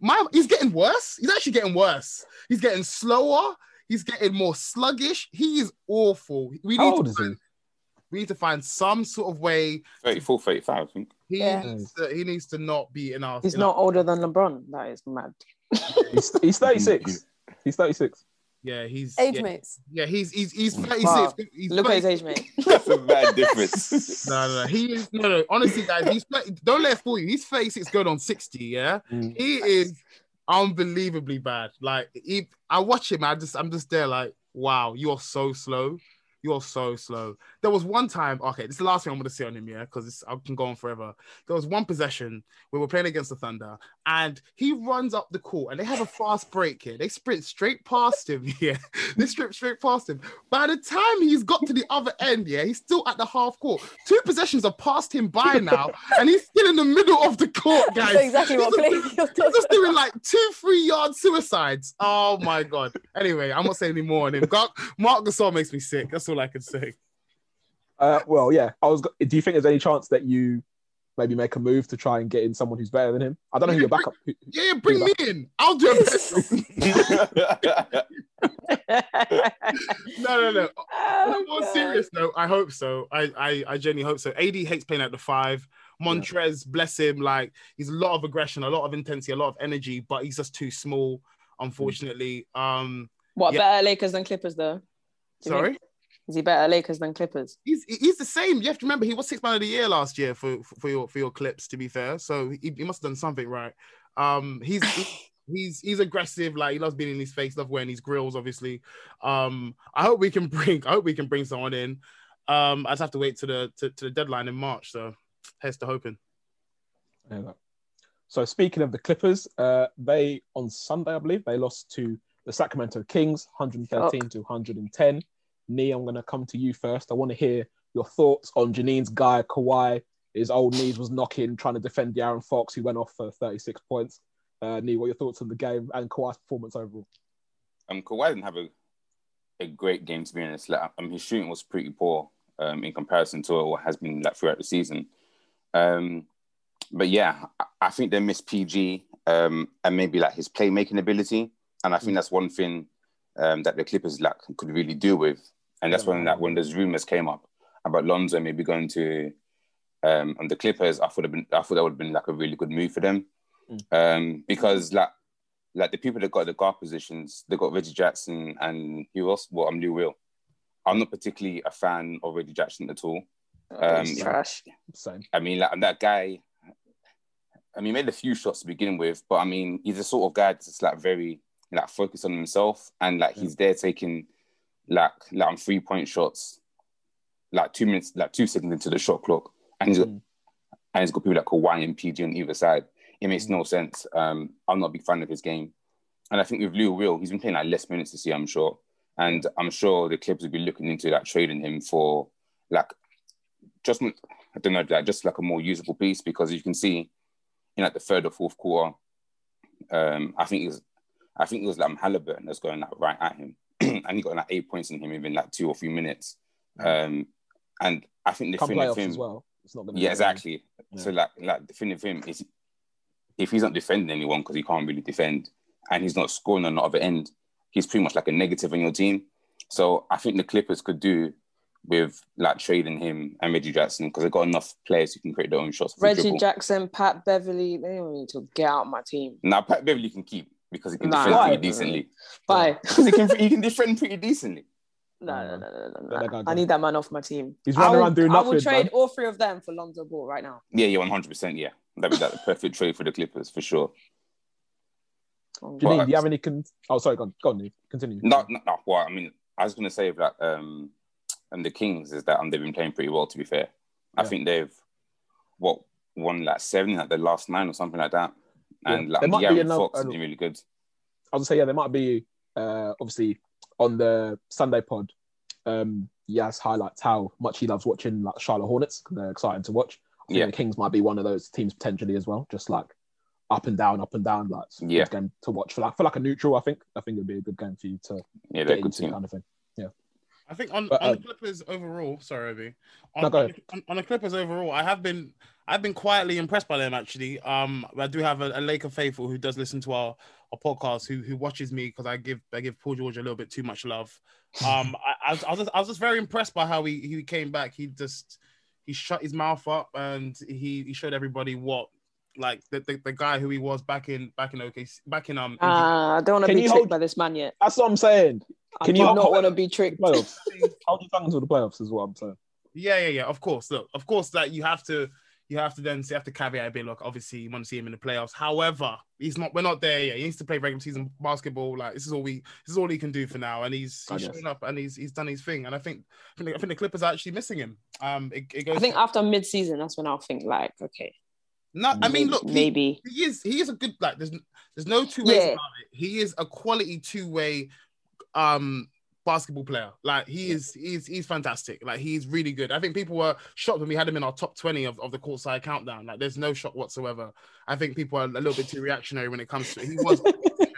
My, he's getting worse. He's actually getting worse. He's getting slower. He's getting more sluggish. He is awful. We How need old to is he? find, we need to find some sort of way. 34, 35, I think. He Yeah. needs to, he needs to not be in our. He's in our- not older than LeBron. That is mad. He's, he's 36. He's 36. Yeah, he's Age yeah, mates. Yeah, he's he's he's 36. Wow. He's Look at his age, mate. That's a bad difference. No, no, no. He is no, no. Honestly, guys, he's don't let it fool you. He's 36 going on 60. Yeah, Mm. he is unbelievably bad. Like, he, I watch him. I just, I'm just there. Like, wow, you are so slow. You are so slow. There was one time. Okay, this is the last thing I'm going to say on him. Yeah, because I can go on forever. There was one possession we were playing against the Thunder, and he runs up the court, and they have a fast break here. They sprint straight past him. Yeah, they sprint straight past him. By the time he's got to the other end, yeah, he's still at the half court. Two possessions have passed him by now, and he's still in the middle of the court, guys. That's exactly He's what just play doing- He's just doing like two, three yard suicides. Oh my god. Anyway, I'm not saying any more on him. Gar- Marc Gasol makes me sick. That's all I can say. Uh, well, yeah. I was. Do you think there's any chance that you maybe make a move to try and get in someone who's better than him? I don't know who your backup. Who, Yeah, yeah, bring me in. I'll do it. No, no, no. On a more God. serious note, I hope so. I, I, I genuinely hope so. AD hates playing at the five. Montrez, bless him, like he's a lot of aggression, a lot of intensity, a lot of energy, but he's just too small, unfortunately. Um, What Yeah. better Lakers than Clippers though? Sorry. think- Is he better Lakers than Clippers? He's he's the same. You have to remember he was six man of the year last year for for your for your clips. To be fair, so he, he must have done something right. Um, he's he's he's aggressive. Like he loves being in his face, love wearing his grills. Obviously, um, I hope we can bring I hope we can bring someone in. Um, I just have to wait to the to, to the deadline in March. So here's to hoping. There. So speaking of the Clippers, uh, they on Sunday, I believe, they lost to the Sacramento Kings, 113 to 110. Nee, I'm going to come to you first. I want to hear your thoughts on Janin's guy, Kawhi. His old knees was knocking, trying to defend De'Aaron Fox, who went off for 36 points. Uh, Nee, what are your thoughts on the game and Kawhi's performance overall? um, Kawhi didn't have a, a great game to be honest. Like, um, his shooting was pretty poor um, in comparison to what has been like throughout the season. Um, but yeah, I, I think they missed PG um, and maybe like his playmaking ability, and I think that's one thing um, that the Clippers like could really do with. And that's when like when those rumors came up about Lonzo maybe going to um, and the Clippers, I thought been I thought that would have been like a really good move for them um, because like like the people that got the guard positions, they got Reggie Jackson and who else? Well, I'm Lou Will. I'm not particularly a fan of Reggie Jackson at all. Um, He's trash. Same. I mean, like that guy. I mean, he made a few shots to begin with, but I mean, he's the sort of guy that's like very like focused on himself, and like he's there taking like like on three point shots, like two minutes, like two seconds into the shot clock, and he's got Mm. and he's got people like Kawhi and PG on either side. It makes no sense. Um, I'm not a big fan of his game, and I think with Lou Will, he's been playing like less minutes this year. I'm sure, and I'm sure the Clippers will be looking into like trading him for like just I don't know, like just like a more usable piece because you can see in like the third or fourth quarter, Um, I think it was, I think it was like Halliburton that's going like right at him, and he got like eight points in him within like two or three minutes. Um, and I think the Come thing with playoffs him, as well. It's not gonna yeah, exactly. Yeah. So like, like the thing with him is, if he's not defending anyone because he can't really defend, and he's not scoring on the other end, he's pretty much like a negative on your team. So I think the Clippers could do with like trading him and Reggie Jackson because they've got enough players who can create their own shots. Reggie. Jackson, Pat Beverley, they don't need to get out my team. Now Pat Beverley can keep because he can Nah. defend Why? pretty decently. Bye. Because he can he can defend pretty decently. No, no, no, no, no, no. I need that man off my team. He's running will, around doing nothing. I will trade man. all three of them for Lonzo Ball right now. Yeah, yeah, one hundred percent. Yeah, that'd be like the perfect trade for the Clippers for sure. Oh, Janin, But- do you have any? Con- oh, sorry, go on, go on, continue. No, no, no. Well, I mean, I was gonna say that um, and the Kings is that um, they've been playing pretty well. To be fair, I Yeah. think they've what won like seven like the last nine or something like that, and Yeah. like There might be De'Aaron Fox has been really good. I was gonna say, yeah, there might be uh, obviously on the Sunday pod. Um, Yas highlights how much he loves watching like Charlotte Hornets. 'cause They're exciting to watch. I think Yeah. the Kings might be one of those teams potentially as well, just like up and down, up and down. Like Yeah. good game to watch for like for like a neutral. I think I think it'd be a good game for you to Yeah, get good into team. kind of thing. Yeah. I think on, But, on uh, the Clippers overall, sorry, Obi. On, No, on, on, on the Clippers overall, I have been I've been quietly impressed by them actually. Um, I do have a, a Laker faithful who does listen to our, our podcast who who watches me because I give I give Paul George a little bit too much love. Um, I, I, was, I was just, I was just very impressed by how he he came back. He just he shut his mouth up and he he showed everybody what like the, the, the guy who he was back in back in OK back in um Ah, I don't want to be you tricked hold- by this man yet. That's what I'm saying. Can do you not want to be tricked. Playoffs. Hold your tongue until the playoffs is what I'm saying. Yeah, yeah, yeah. Of course, look, of course that you have to, you have to then you have to caveat a bit. Look, obviously you want to see him in the playoffs. However, he's not. We're not there yet. He needs to play regular season basketball. Like this is all we, this is all he can do for now. And he's he's shown up and he's he's done his thing. And I think I think, I think the Clippers are actually missing him. Um, it, it goes. I think after mid-season, that's when I'll think like, okay, no, I mean, look, he- maybe. he is he is a good like there's there's no two ways Yeah. about it. He is a quality two way um basketball player. Like he is he's he's fantastic. Like he's really good. I think people were shocked when we had him in our top 20 of, of the courtside countdown. Like there's no shock whatsoever. I think people are a little bit too reactionary when it comes to it. He was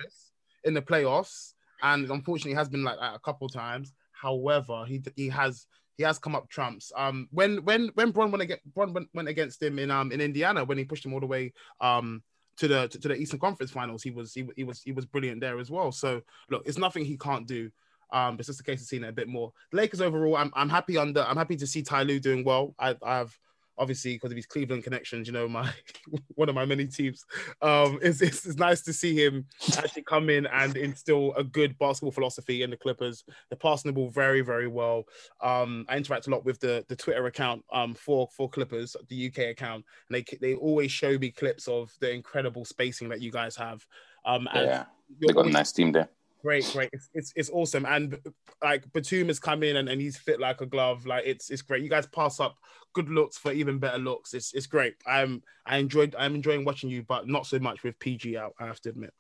in the playoffs and unfortunately has been like that a couple times. However, he he has he has come up trumps. Um, when when when Bron went against Bron went, went against him in um in Indiana when he pushed him all the way um to the to, to the Eastern Conference Finals, he was he, he was he was brilliant there as well. So look, it's nothing he can't do. Um, it's just a case of seeing it a bit more. The Lakers overall, I'm I'm happy under I'm happy to see Ty Lue doing well. I I've obviously because of his Cleveland connections, you know, my one of my many teams. Um, it's, it's, it's nice to see him actually come in and instill a good basketball philosophy in the Clippers. They're passing the ball very, very well. Um, I interact a lot with the, the Twitter account um, for for Clippers, the UK account, and they they always show me clips of the incredible spacing that you guys have. Um, Yeah, they got a nice team there. Great, great. It's, it's it's awesome. And like Batum has come in and, and he's fit like a glove. Like it's it's great. You guys pass up good looks for even better looks. It's it's great. I'm I enjoyed I'm enjoying watching you, but not so much with PG out, I have to admit.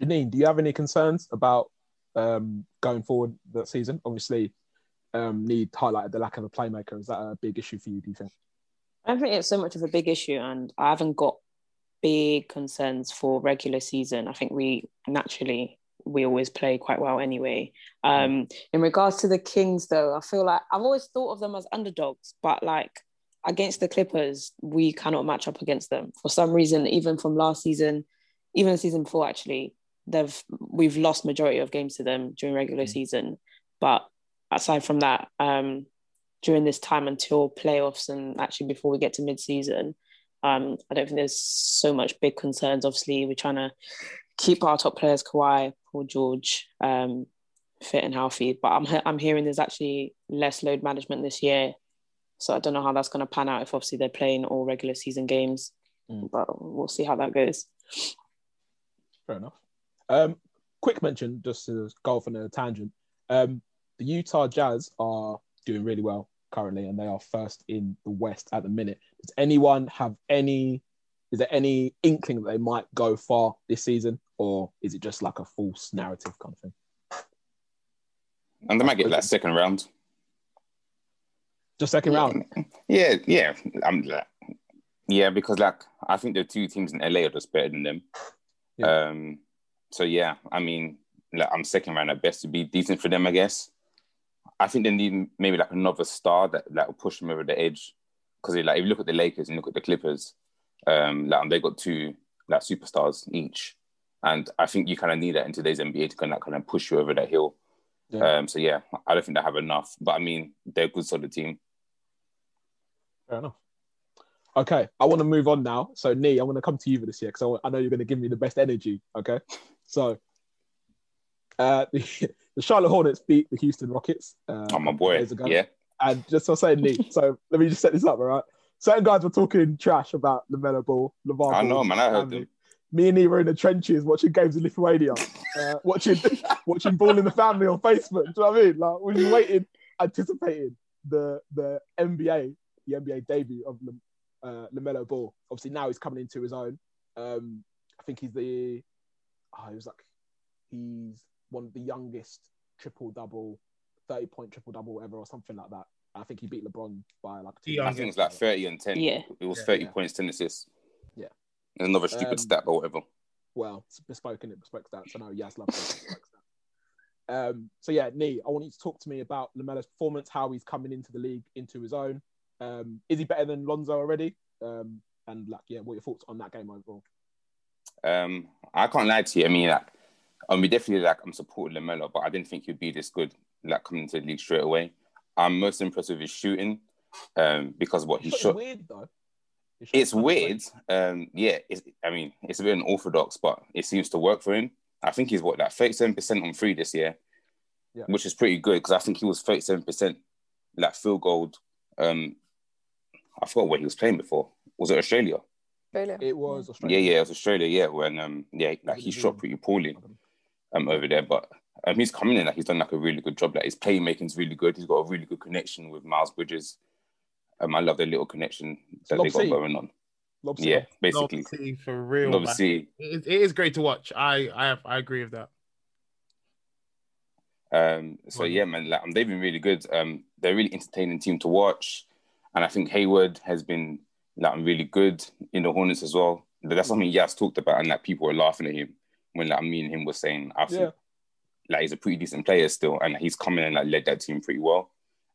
Janin, do you have any concerns about um, going forward that season? Obviously, um, Need highlighted the lack of a playmaker. Is that a big issue for you? Do you think? I don't think it's so much of a big issue, and I haven't got big concerns for regular season. I think we naturally we always play quite well anyway. Um, in regards to the Kings, though, I feel like I've always thought of them as underdogs, but like against the Clippers, we cannot match up against them for some reason. Even from last season, even the season before, actually, they've we've lost majority of games to them during regular season. But aside from that, um, during this time until playoffs and actually before we get to mid-season, um, I don't think there's so much big concerns. Obviously, we're trying to keep our top players, Kawhi, Paul George, um, fit and healthy. But I'm I'm hearing there's actually less load management this year, so I don't know how that's going to pan out. If obviously they're playing all regular season games, Mm. but we'll see how that goes. Fair enough. Um, quick mention, just to go off on a tangent. Um, the Utah Jazz are doing really well currently, and they are first in the West at the minute. Does anyone have any? Is there any inkling that they might go far this season, or is it just like a false narrative kind of thing? And they might get that second round. Just second round. Yeah, yeah. I'm like, Yeah, because like I think the two teams in LA are just better than them. Yeah. Um, so yeah, I mean, like I'm second round at best to be decent for them, I guess. I think they need maybe like another star that that will push them over the edge. Because like if you look at the Lakers and look at the Clippers, um, like they got two like superstars each, and I think you kind of need that in today's NBA to kind of kind of push you over that hill. Yeah. Um, so yeah, I don't think they have enough, but I mean they're a good solid team. Fair enough. Okay, I want to move on now. So, Nee, I'm going to come to you for this year because I, I know you're going to give me the best energy. Okay, so uh, the, the Charlotte Hornets beat the Houston Rockets. Uh, Oh my boy, yeah. And just for saying, Nee, so let me just set this up, all right? Certain guys were talking trash about Lamelo Ball, LaVar I Ball, know, man. I heard them. Me and Nee were in the trenches watching games in Lithuania, uh, watching watching Ball in the Family on Facebook. Do you know what I mean? Like we were waiting, anticipating the the NBA, the NBA debut of uh, Lamelo Ball. Obviously now he's coming into his own. Um, I think he's the oh, he was like he's one of the youngest triple double, thirty point triple double ever or something like that. I think he beat LeBron by like two. Yeah, I think it's like 30 and 10. Yeah. It was Yeah, 30 yeah. points, 10 assists. Yeah. And another stupid Um, stat or whatever. well, it's bespoke in it, bespoke stats. I know Yas loves those bespoke stats. Um, so yeah, Nee, I want you to talk to me about Lamelo's performance, how he's coming into the league, into his own. Um, is he better than Lonzo already? Um, and like, yeah, what are your thoughts on that game overall? Um, I can't lie to you. I mean, like, I mean, definitely, like, I'm supporting LaMelo, but I didn't think he'd be this good, like, coming to the league straight away. I'm most impressed with his shooting, um, because what he His shot is shot. weird though. His shot It's is kind of weird. Um, yeah, it's, I mean, it's a bit unorthodox, but it seems to work for him. I think he's what like 37% on free this year, Yeah. which is pretty good because I think he was 37% like field goal. Um, I forgot where he was playing before. Was it Australia? Australia. It was Australia. Yeah, yeah, it was Australia. Yeah, when um, yeah, like he shot pretty poorly um over there, but um, he's coming in. Like he's done like a really good job. Like his playmaking's really good. He's got a really good connection with Miles Bridges. Um, I love the little connection that Lob they got City. going on. Lob Yeah, City. basically. Love for real. man. Obviously, It, it is great to watch. I I have, I agree with that. Um, so yeah, man, like, um, they've been really good. Um, they're a really entertaining team to watch, and I think Hayward has been like really good in the Hornets as well. But That's something Yas talked about, and like people were laughing at him when like me and him were saying, I think Yeah. like he's a pretty decent player still, and he's coming and like led that team pretty well.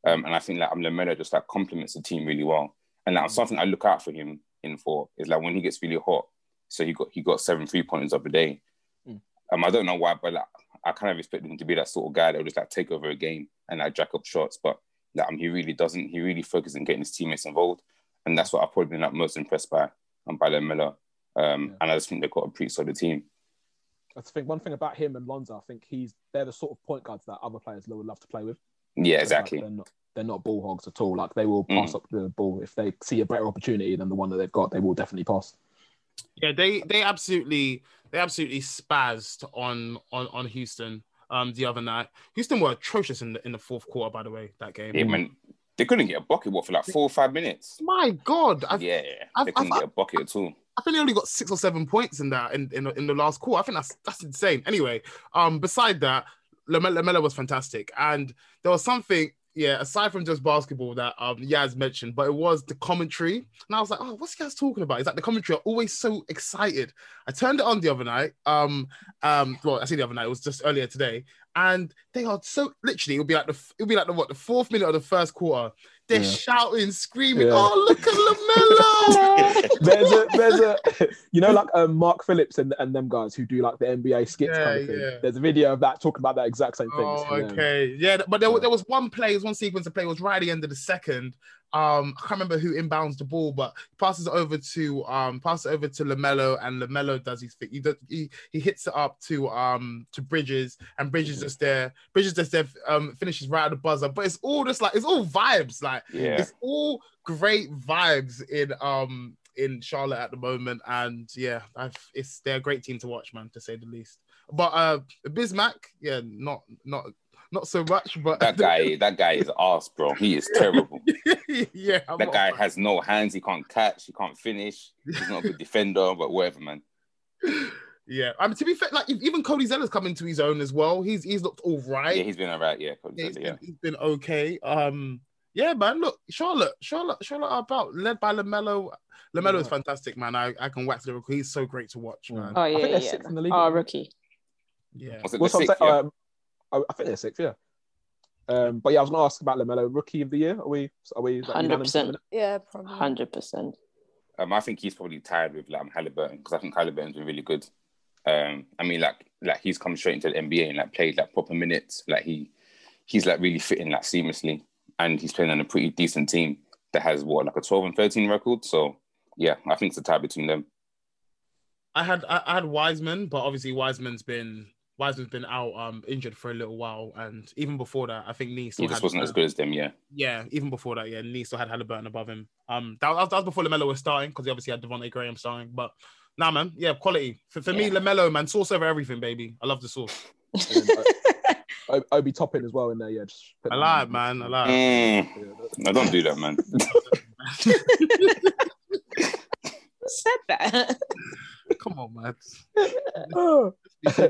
Um, and I think like Lamelo just like complements the team really well. And like something I look out for him in for is like when he gets really hot. So he got he got seven three pointers of a day. Mm. Um, I don't know why, but like I kind of expect him to be that sort of guy that will just like take over a game and like jack up shots. But like um, he really doesn't. He really focuses on getting his teammates involved, and that's what I've probably been like most impressed by um, by Lamelo. Um, Yeah. and I just think they've got a pretty solid team. I think one thing about him and Lonzo, I think he's they're the sort of point guards that other players would love to play with. Yeah, Like, exactly. they're not they're not ball hogs at all. Like they will Mm. pass up the ball if they see a better opportunity than the one that they've got. They will definitely pass. Yeah, they they absolutely they absolutely spazzed on on on Houston um the other night. Houston were atrocious in the in the fourth quarter, by the way, that game. Yeah, man, they couldn't get a bucket what for like four or five minutes. My God, I, yeah, I've- they couldn't I've- get a bucket at all. I think they only got six or seven points in that in in, in the last quarter. I think that's that's insane. Anyway, um, beside that, Lamelo was fantastic, and there was something. Yeah, aside from just basketball that um Yaz mentioned, but it was the commentary, and I was like, "Oh, what's Yaz talking about?" Is that the commentary are always so excited? I turned it on the other night. Um, um, well, I see the other night. It was just earlier today, and they are so literally. It'll be like the it'll be like the what the fourth minute of the first quarter. They're Yeah. shouting, screaming, Yeah. "Oh, look at Lamelo!" there's a there's a you know like um, Mark Phillips and, and them guys who do like the NBA skits Yeah, kind of thing. yeah. There's a video of that talking about that exact same thing. Oh, okay. Yeah, but there, there was one play, one sequence of play was right at the end of the second. Um, I can't remember who inbounds the ball, but passes over to um passes it over to Lamelo, and Lamelo does his thing. He, does, he he hits it up to um to Bridges, and Bridges just there. Bridges just there, um finishes right at the buzzer. But it's all just like it's all vibes. Like Yeah, it's all great vibes in um in Charlotte at the moment, and yeah, I've, it's they're a great team to watch, man, to say the least. But uh, Bismack, yeah, not not not so much, but that guy, that guy is ass, bro. He is terrible. yeah, I'm That guy a has no hands. He can't catch. He can't finish. He's not a good defender, but whatever, man. Yeah, I mean to be fair, like even Cody Zeller's coming to his own as well. He's he's looked all right. Yeah, he's been alright. Yeah, Cody Yeah, he's Zeller, yeah. been, he's been okay. Um, Yeah, man. Look, Charlotte, Charlotte, Charlotte are about led by Lamelo. Lamelo is fantastic, man. I, I can wax the rookie. He's so great to watch, man. Oh I yeah, think they're yeah. sixth in the league. Oh, rookie. Yeah. Was it the What's what I'm sixth? saying? Yeah? Um, I, I think they're sixth, yeah. Um, but yeah, I was going to ask about Lamelo, rookie of the year. Are we? Are we? is that unanimous 100%. Yeah, probably. Hundred percent. Um, I think he's probably tired with like Halliburton because I think Halliburton's been really good. Um, I mean, like, like he's come straight into the NBA and like played like proper minutes. Like he, he's like really fitting like seamlessly, and he's playing on a pretty decent team that has what like a twelve and thirteen record. So yeah, I think it's a tie between them. I had I, I had Wiseman, but obviously Wiseman's been Wiseman's been out um injured for a little while, and even before that, I think Nee still He just had, wasn't as good as them. Yeah, Yeah, even before that, yeah, Nee still had Halliburton above him. Um, that, was- that was before Lamelo was starting because he obviously had Devonte' Graham starting. But nah, man, yeah, quality for, for me, Yeah. Lamelo, man, sauce over everything, baby. I love the sauce. O- be topping as well in there. Yeah, just put I them lie, in. man. I lie. Mm, Yeah, no, don't do that, man. Who said that. Come on, man.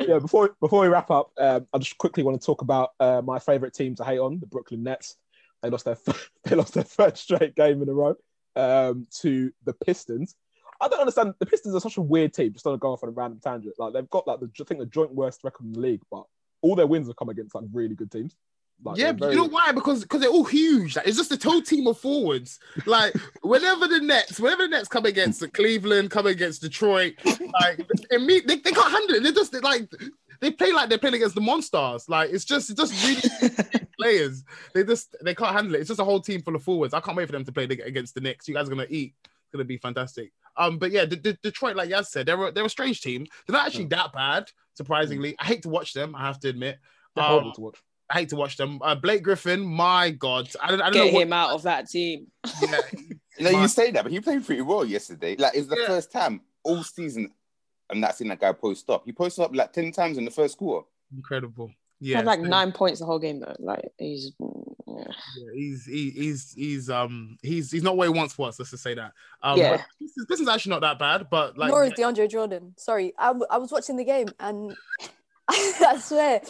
yeah, before before we wrap up, um, I just quickly want to talk about uh, my favorite team to hate on, the Brooklyn Nets. They lost their they lost their third straight game in a row um, to the Pistons. I don't understand. The Pistons are such a weird team. Just on to go off on a random tangent. Like they've got like the I think the joint worst record in the league, but all their wins have come against like really good teams. Like, yeah, very- you know why? Because because they're all huge. Like, it's just a total team of forwards. Like whenever the Nets, whenever the Nets come against the Cleveland, come against Detroit, like and me, they, they can't handle it. They just they, like they play like they're playing against the Monstars. Like it's just it's just really players. They just they can't handle it. It's just a whole team full of forwards. I can't wait for them to play against the Knicks. You guys are gonna eat. It's gonna be fantastic. Um, but yeah, the, the, Detroit, like Yaz said, they're a, they're a strange team. They're not actually that bad, surprisingly. I hate to watch them. I have to admit. they're Um, horrible to watch. I hate to watch them. Uh, Blake Griffin, my God, I don't, I don't Get know what. him out of that team. Yeah, You know, you say that, but he played pretty well yesterday. Like it's the Yeah. first time all season I'm not seeing that guy post up. He posted up like ten times in the first quarter. incredible. He Yeah, had like so- nine points the whole game though. Like he's yeah. yeah, he's he, he's he's um he's he's not where he once was. Let's just say that. Um, Yeah. this is, this is actually not that bad, but like Nor is DeAndre Jordan. Sorry, I, w- I was watching the game and I swear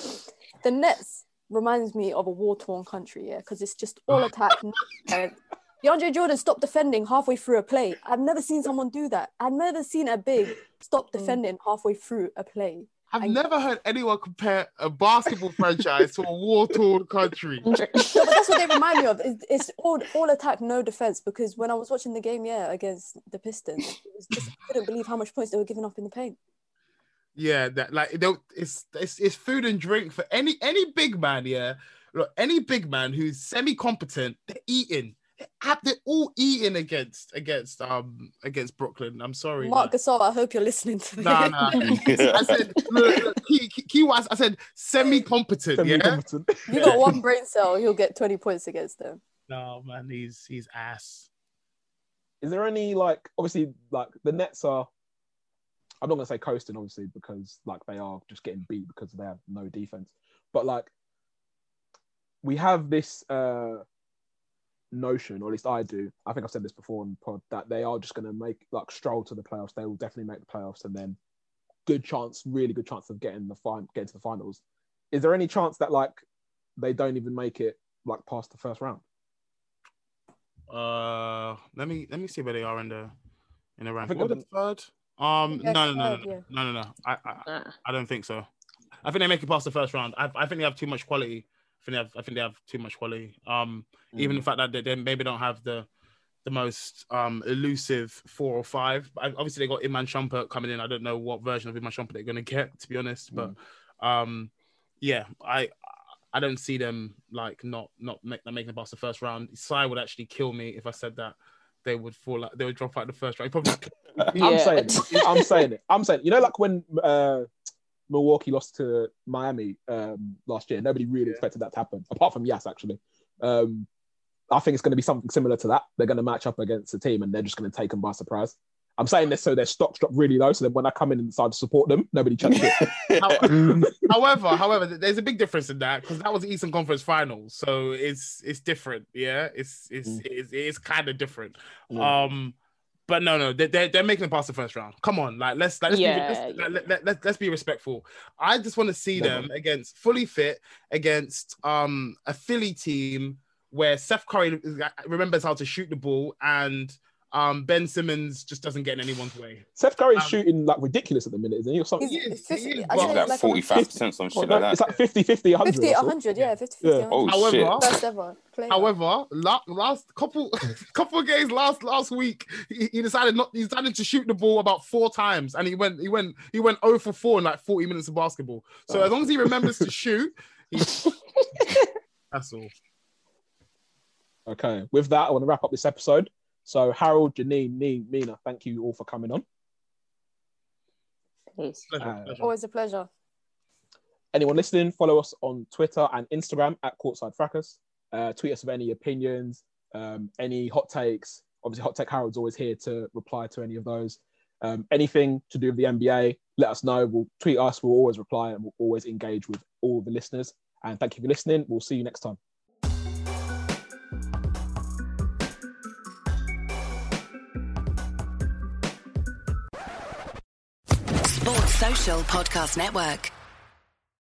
the Nets reminds me of a war torn country, yeah, because it's just all oh. attack. no defense. DeAndre Jordan stopped defending halfway through a play. I've never seen someone do that. I've never seen a big stop mm. defending halfway through a play. I've I- never heard anyone compare a basketball franchise to a war torn country. No, but that's what they remind me of. It's, it's all all attack, no defense. Because when I was watching the game, yeah, against the Pistons, it was just I couldn't believe how much points they were giving up in the paint. Yeah, that like they it's, it's it's food and drink for any any big man. Yeah, look, any big man who's semi competent, they're eating. They're, they're all eating against against um against Brooklyn. I'm sorry. Marc man. Gasol, I hope you're listening to this. Nah, nah. I said look, look, key, key, key wise, I said semi competent. Yeah. Semi-competent. you got one brain cell, you'll get 20 points against them. No man, he's he's ass. Is there any like obviously like the Nets are? I'm not gonna say coasting obviously because like they are just getting beat because they have no defense. But like we have this uh notion, or at least I do. I think I've said this before on pod that they are just gonna make like stroll to the playoffs. They will definitely make the playoffs, and then good chance, really good chance of getting the fin- getting to the finals. Is there any chance that like they don't even make it like past the first round? Uh, let me let me see where they are in the in the rank. think What, they're third? Um, Yeah, no, no, no, no, no, no, no. I, I I don't think so. I think they make it past the first round. I, I think they have too much quality. I think they have. I think they have too much quality. Um, even the fact that they, they maybe don't have the the most um elusive four or five. But obviously, they got Iman Shumpert coming in. I don't know what version of Iman Shumpert they're going to get, to be honest. But um, yeah, I I don't see them like not not make, not making it past the first round. Sai would actually kill me if I said that they would fall out. They would drop out the first round. He probably I'm saying it. I'm saying it. I'm saying you know like when uh, Milwaukee lost to Miami um, last year, nobody really expected that to happen, apart from Yas actually. Um, I think it's going to be something similar to that. They're going to match up against a team and they're just going to take them by surprise. I'm saying this so their stocks drop really low, so then when I come in and decide to support them, nobody checks it. however, however, there's a big difference in that because that was the Eastern Conference Finals, so it's it's different. Yeah, it's it's Mm. it's, it's kind of different. Yeah. Um, but no, no, they- they're they're making it past the first round. Come on, like let's let's Yeah, be, let's, yeah. let, let, let, let's be respectful. I just want to see Yeah. them against fully fit against um a Philly team where Seth Curry remembers how to shoot the ball and um, Ben Simmons just doesn't get in anyone's way. Seth Curry's Um, shooting like ridiculous at the minute, isn't he? Or something? He's- He is, it's he is, I but- like like forty five percent, some shit no, like it's like 50 50, 100. 50, 100, yeah, 50, Yeah. 50, 100. Oh However, shit! First ever. player. However, la- last couple couple of games last last week, he, he decided not he decided to shoot the ball about four times, and he went he went he went 0 for four in like 40 minutes of basketball. So Oh. as long as he remembers to shoot, he, that's all. Okay. With that, I want to wrap up this episode. So, Harold, Janin, Nee, Mina, thank you all for coming on. Please. Pleasure, Uh, pleasure. Always a pleasure. Anyone listening, follow us on Twitter and Instagram at Courtside Fracas. Uh, tweet us with any opinions, um, any hot takes. Obviously, Hot Take Harold's always here to reply to any of those. Um, anything to do with the NBA, let us know. We'll tweet us. We'll always reply and we'll always engage with all the listeners. And thank you for listening. We'll see you next time. Podcast Network.